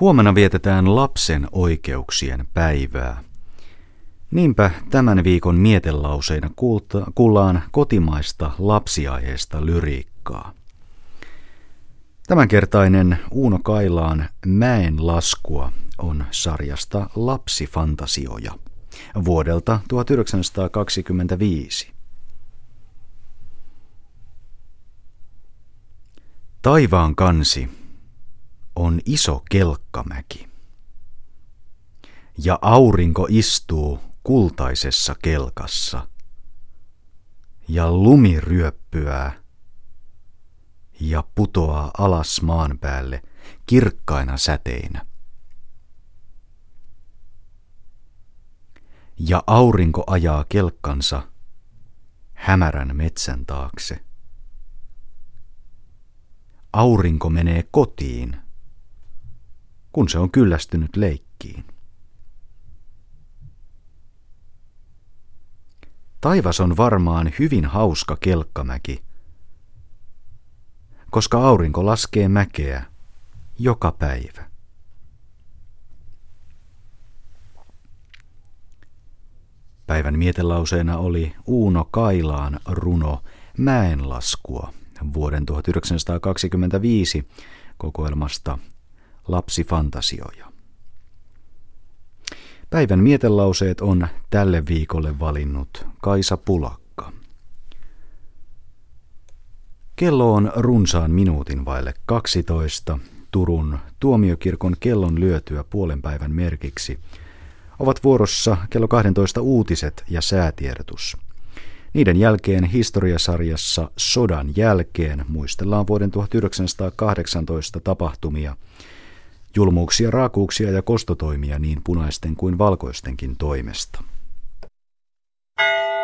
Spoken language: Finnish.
Huomenna vietetään lapsen oikeuksien päivää. Niinpä tämän viikon mietelauseina kuullaan kotimaista lapsiaiheesta lyriikkaa. Tämänkertainen Uuno Kailaan Mäen laskua on sarjasta Lapsifantasioja vuodelta 1925. Taivaan kansi on iso kelkkamäki. Ja aurinko istuu kultaisessa kelkassa. Ja lumi ryöppyää ja putoaa alas maan päälle kirkkaina säteinä. Ja aurinko ajaa kelkkansa hämärän metsän taakse. Aurinko menee kotiin, kun se on kyllästynyt leikkiin. Taivas on varmaan hyvin hauska kelkkamäki, koska aurinko laskee mäkeä joka päivä. Päivän mietelauseena oli Uuno Kailaan runo Mäenlaskua vuoden 1925 kokoelmasta Lapsifantasioja. Päivän mietelauseet on tälle viikolle valinnut Kaisa Pulakka. Kello on runsaan minuutin vaille 12 Turun tuomiokirkon kellon lyötyä puolen päivän merkiksi. Ovat vuorossa kello 12 uutiset ja säätiedotus. Niiden jälkeen historiasarjassa Sodan jälkeen muistellaan vuoden 1918 tapahtumia – julmuuksia, raakuuksia ja kostotoimia niin punaisten kuin valkoistenkin toimesta. thank you